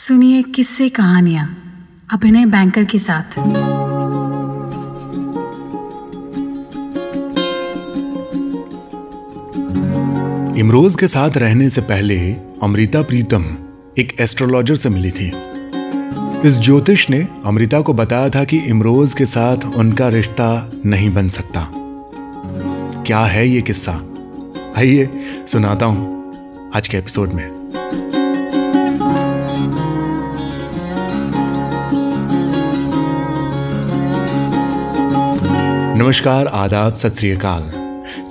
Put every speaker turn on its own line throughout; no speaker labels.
सुनिए किस्से कहानियाँ। अभिनय बैंकर के साथ।
इमरोज के साथ रहने से पहले अमृता प्रीतम एक एस्ट्रोलॉजर से मिली थी। इस ज्योतिष ने अमृता को बताया था कि इमरोज के साथ उनका रिश्ता नहीं बन सकता। क्या है ये किस्सा? आइए, सुनाता हूँ आज के एपिसोड में। नमस्कार, आदाब, सत श्री अकाल।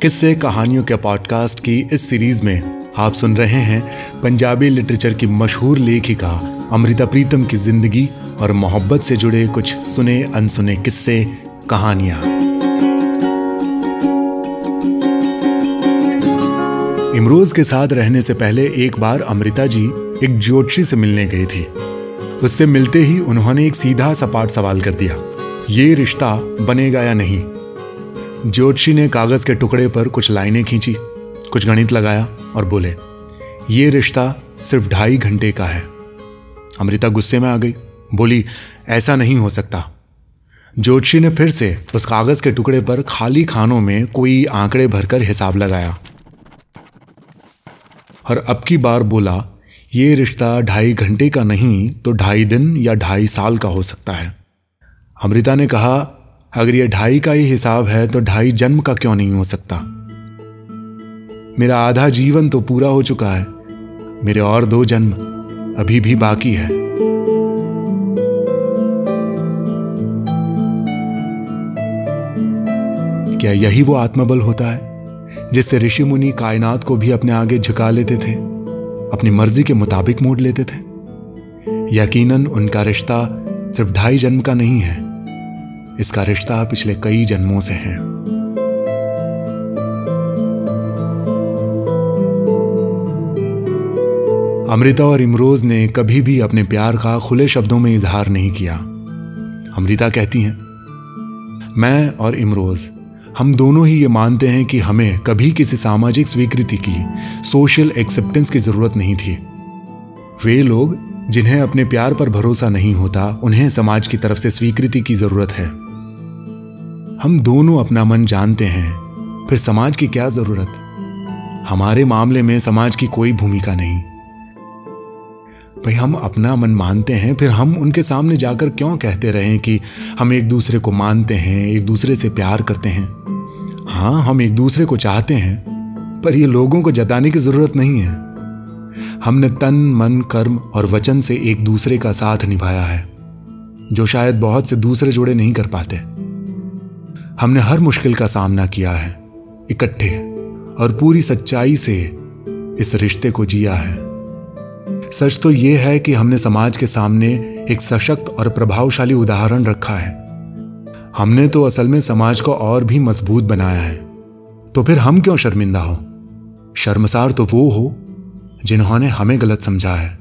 किस्से कहानियों के पॉडकास्ट की इस सीरीज़ में आप सुन रहे हैं पंजाबी लिटरेचर की मशहूर लेखिका अमृता प्रीतम की ज़िंदगी और मोहब्बत से जुड़े कुछ सुने अनसुने किस्से, कहानियाँ। इमरोज के साथ रहने से पहले एक बार अमृता जी एक ज्योतिषी से मिलने गई थी। उससे मिलते ही उन्होंने एक सीधा सपाट सवाल कर दिया। ये रिश्ता बनेगा या नहीं? ज्योतिषी ने कागज़ के टुकड़े पर कुछ लाइनें खींची, कुछ गणित लगाया और बोले, ये रिश्ता सिर्फ़ ढाई घंटे का है। अमृता गुस्से में आ गई, बोली, ऐसा नहीं हो सकता। ज्योतिषी ने फिर से उस कागज़ के टुकड़े पर खाली खानों में कोई आंकड़े भरकर हिसाब लगाया। और अब की बार बोला, ये रिश्ता ढाई घंटे का नहीं तो ढाई दिन या ढाई साल का हो सकता है। अमृता ने कहा अगर ये ढाई का ही हिसाब है तो ढाई जन्म का क्यों नहीं हो सकता? मेरा आधा जीवन तो पूरा हो चुका है। मेरे और दो जन्म अभी भी बाकी है। क्या यही वो आत्मबल होता है, जिससे ऋषि मुनि कायनात को भी अपने आगे झुका लेते थे? अपनी मर्ज़ी के मुताबिक मोड़ लेते थे? यकीनन उनका रिश्ता सिर्फ़ ढाई जन्म का नहीं है। इसका रिश्ता पिछले कई जन्मों से है। अमृता और इमरोज ने कभी भी अपने प्यार का खुले शब्दों में इजहार नहीं किया। अमृता कहती हैं, मैं और इमरोज, हम दोनों ही ये मानते हैं कि हमें कभी किसी सामाजिक स्वीकृति की, सोशल एक्सेप्टेंस की ज़रूरत नहीं थी। वे लोग, जिन्हें अपने प्यार पर भरोसा नहीं होता, उन्हें समाज की तरफ़ से स्वीकृति की ज़रूरत है। हम दोनों अपना मन जानते हैं। फिर समाज की क्या ज़रूरत? हमारे मामले में समाज की कोई भूमिका नहीं। भाई, हम अपना मन मानते हैं, फिर हम उनके सामने जाकर क्यों कहते रहे कि हम एक दूसरे को मानते हैं, एक दूसरे से प्यार करते हैं? हाँ हम एक दूसरे को चाहते हैं, पर ये लोगों को जताने की ज़रूरत नहीं है। हमने तन, मन, कर्म और वचन से एक दूसरे का साथ निभाया है, जो शायद बहुत से दूसरे जोड़े नहीं कर पाते। हमने हर मुश्किल का सामना किया है, इकट्ठे और पूरी सच्चाई से इस रिश्ते को जिया है। सच तो यह है कि हमने समाज के सामने एक सशक्त और प्रभावशाली उदाहरण रखा है। हमने तो असल में समाज को और भी मज़बूत बनाया है। तो फिर हम क्यों शर्मिंदा हो? शर्मसार तो वो हो, जिन्होंने हमें गलत समझा है।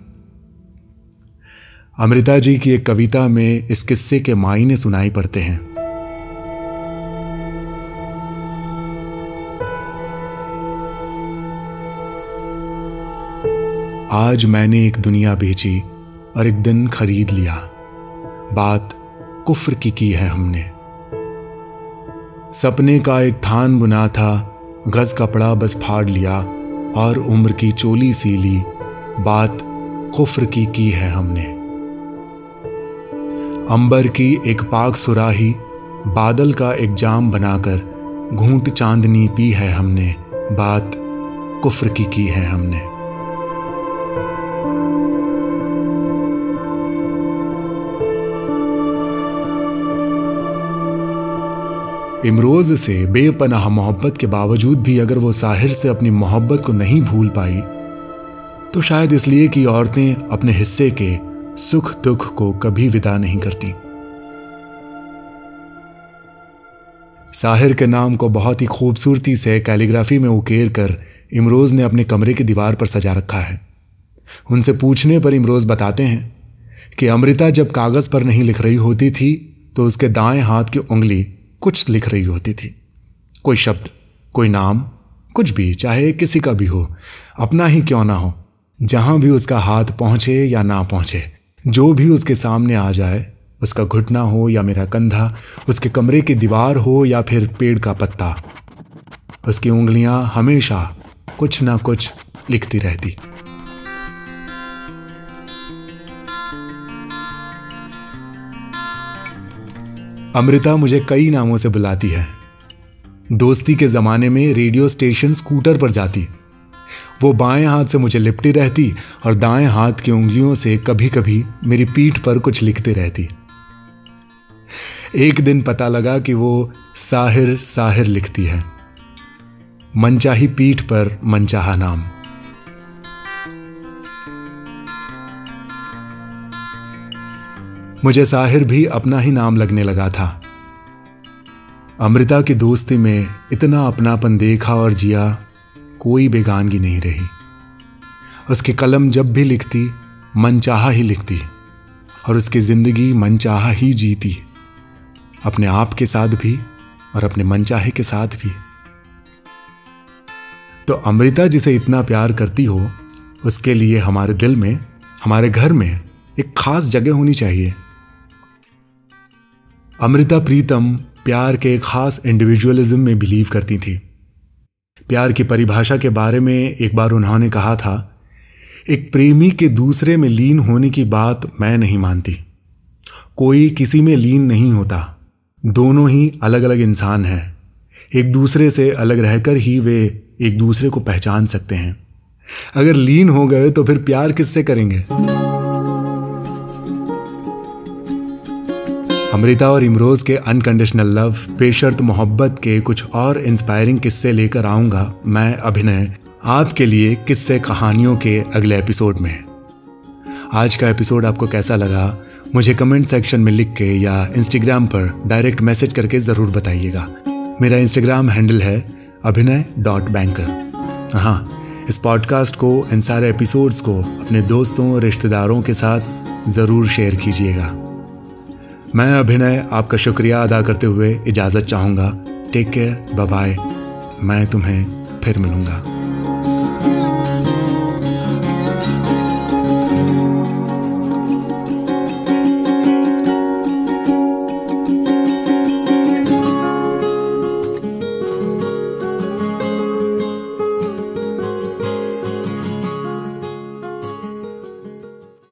अमृता जी की एक कविता में इस किस्से के मायने सुनाई पड़ते हैं। आज मैंने एक दुनिया बेची और एक दिन खरीद लिया। बात कुफ्र की की है हमने। सपने का एक थान बुना था, गज कपड़ा बस फाड़ लिया और उम्र की चोली सी ली। बात कुफ्र की की है हमने। अंबर की एक पाक सुराही, बादल का एक जाम बनाकर घूंट चांदनी पी है हमने। बात कुफ्र की की है हमने। इमरोज से बेपनाह मोहब्बत के बावजूद भी अगर वो साहिर से अपनी मोहब्बत को नहीं भूल पाई तो शायद इसलिए कि औरतें अपने हिस्से के सुख दुख को कभी विदा नहीं करती। साहिर के नाम को बहुत ही खूबसूरती से कैलीग्राफी में उकेर कर इमरोज ने अपने कमरे की दीवार पर सजा रखा है। उनसे पूछने पर इमरोज बताते हैं कि अमृता जब कागज़ पर नहीं लिख रही होती थी तो उसके दाएँ हाथ की उंगली कुछ लिख रही होती थी। कोई शब्द, कोई नाम, कुछ भी, चाहे किसी का भी हो, अपना ही क्यों ना हो, जहाँ भी उसका हाथ पहुँचे या ना पहुँचे, जो भी उसके सामने आ जाए, उसका घुटना हो या मेरा कंधा, उसके कमरे की दीवार हो या फिर पेड़ का पत्ता, उसकी उंगलियाँ हमेशा कुछ ना कुछ लिखती रहती। अमृता मुझे कई नामों से बुलाती है। दोस्ती के ज़माने में रेडियो स्टेशन स्कूटर पर जाती। वो बाएँ हाथ से मुझे लिपटी रहती और दाएँ हाथ की उंगलियों से कभी कभी मेरी पीठ पर कुछ लिखते रहती। एक दिन पता लगा कि वो साहिर साहिर लिखती है। मनचाही पीठ पर मनचाहा नाम। मुझे साहिर भी अपना ही नाम लगने लगा था। अमृता की दोस्ती में इतना अपनापन देखा और जिया, कोई बेगानगी नहीं रही। उसकी कलम जब भी लिखती, मनचाहा ही लिखती, और उसकी ज़िंदगी मनचाहा ही जीती। अपने आप के साथ भी और अपने मनचाहे के साथ भी। तो अमृता जिसे इतना प्यार करती हो, उसके लिए हमारे दिल में, हमारे घर में एक खास जगह होनी चाहिए। अमृता प्रीतम प्यार के खास इंडिविजुअलिज्म में बिलीव करती थी। प्यार की परिभाषा के बारे में एक बार उन्होंने कहा था, एक प्रेमी के दूसरे में लीन होने की बात मैं नहीं मानती। कोई किसी में लीन नहीं होता। दोनों ही अलग अलग इंसान हैं। एक दूसरे से अलग रहकर ही वे एक दूसरे को पहचान सकते हैं। अगर लीन हो गए तो फिर प्यार किससे करेंगे? अमृता और इमरोज के अनकंडीशनल लव बेशर्त मोहब्बत के कुछ और इंस्पायरिंग किस्से लेकर आऊँगा मैं अभिनय, आपके लिए किस्से कहानियों के अगले एपिसोड में। आज का एपिसोड आपको कैसा लगा? मुझे कमेंट सेक्शन में लिख के या इंस्टाग्राम पर डायरेक्ट मैसेज करके ज़रूर बताइएगा। मेरा इंस्टाग्राम हैंडल है अभिनय डॉट बैंकर हाँ इस पॉडकास्ट को, इन सारे एपिसोड्स को अपने दोस्तों रिश्तेदारों के साथ ज़रूर शेयर कीजिएगा। मैं अभिनय आपका शुक्रिया अदा करते हुए इजाज़त चाहूँगा। टेक केयर बाय मैं तुम्हें फिर मिलूँगा।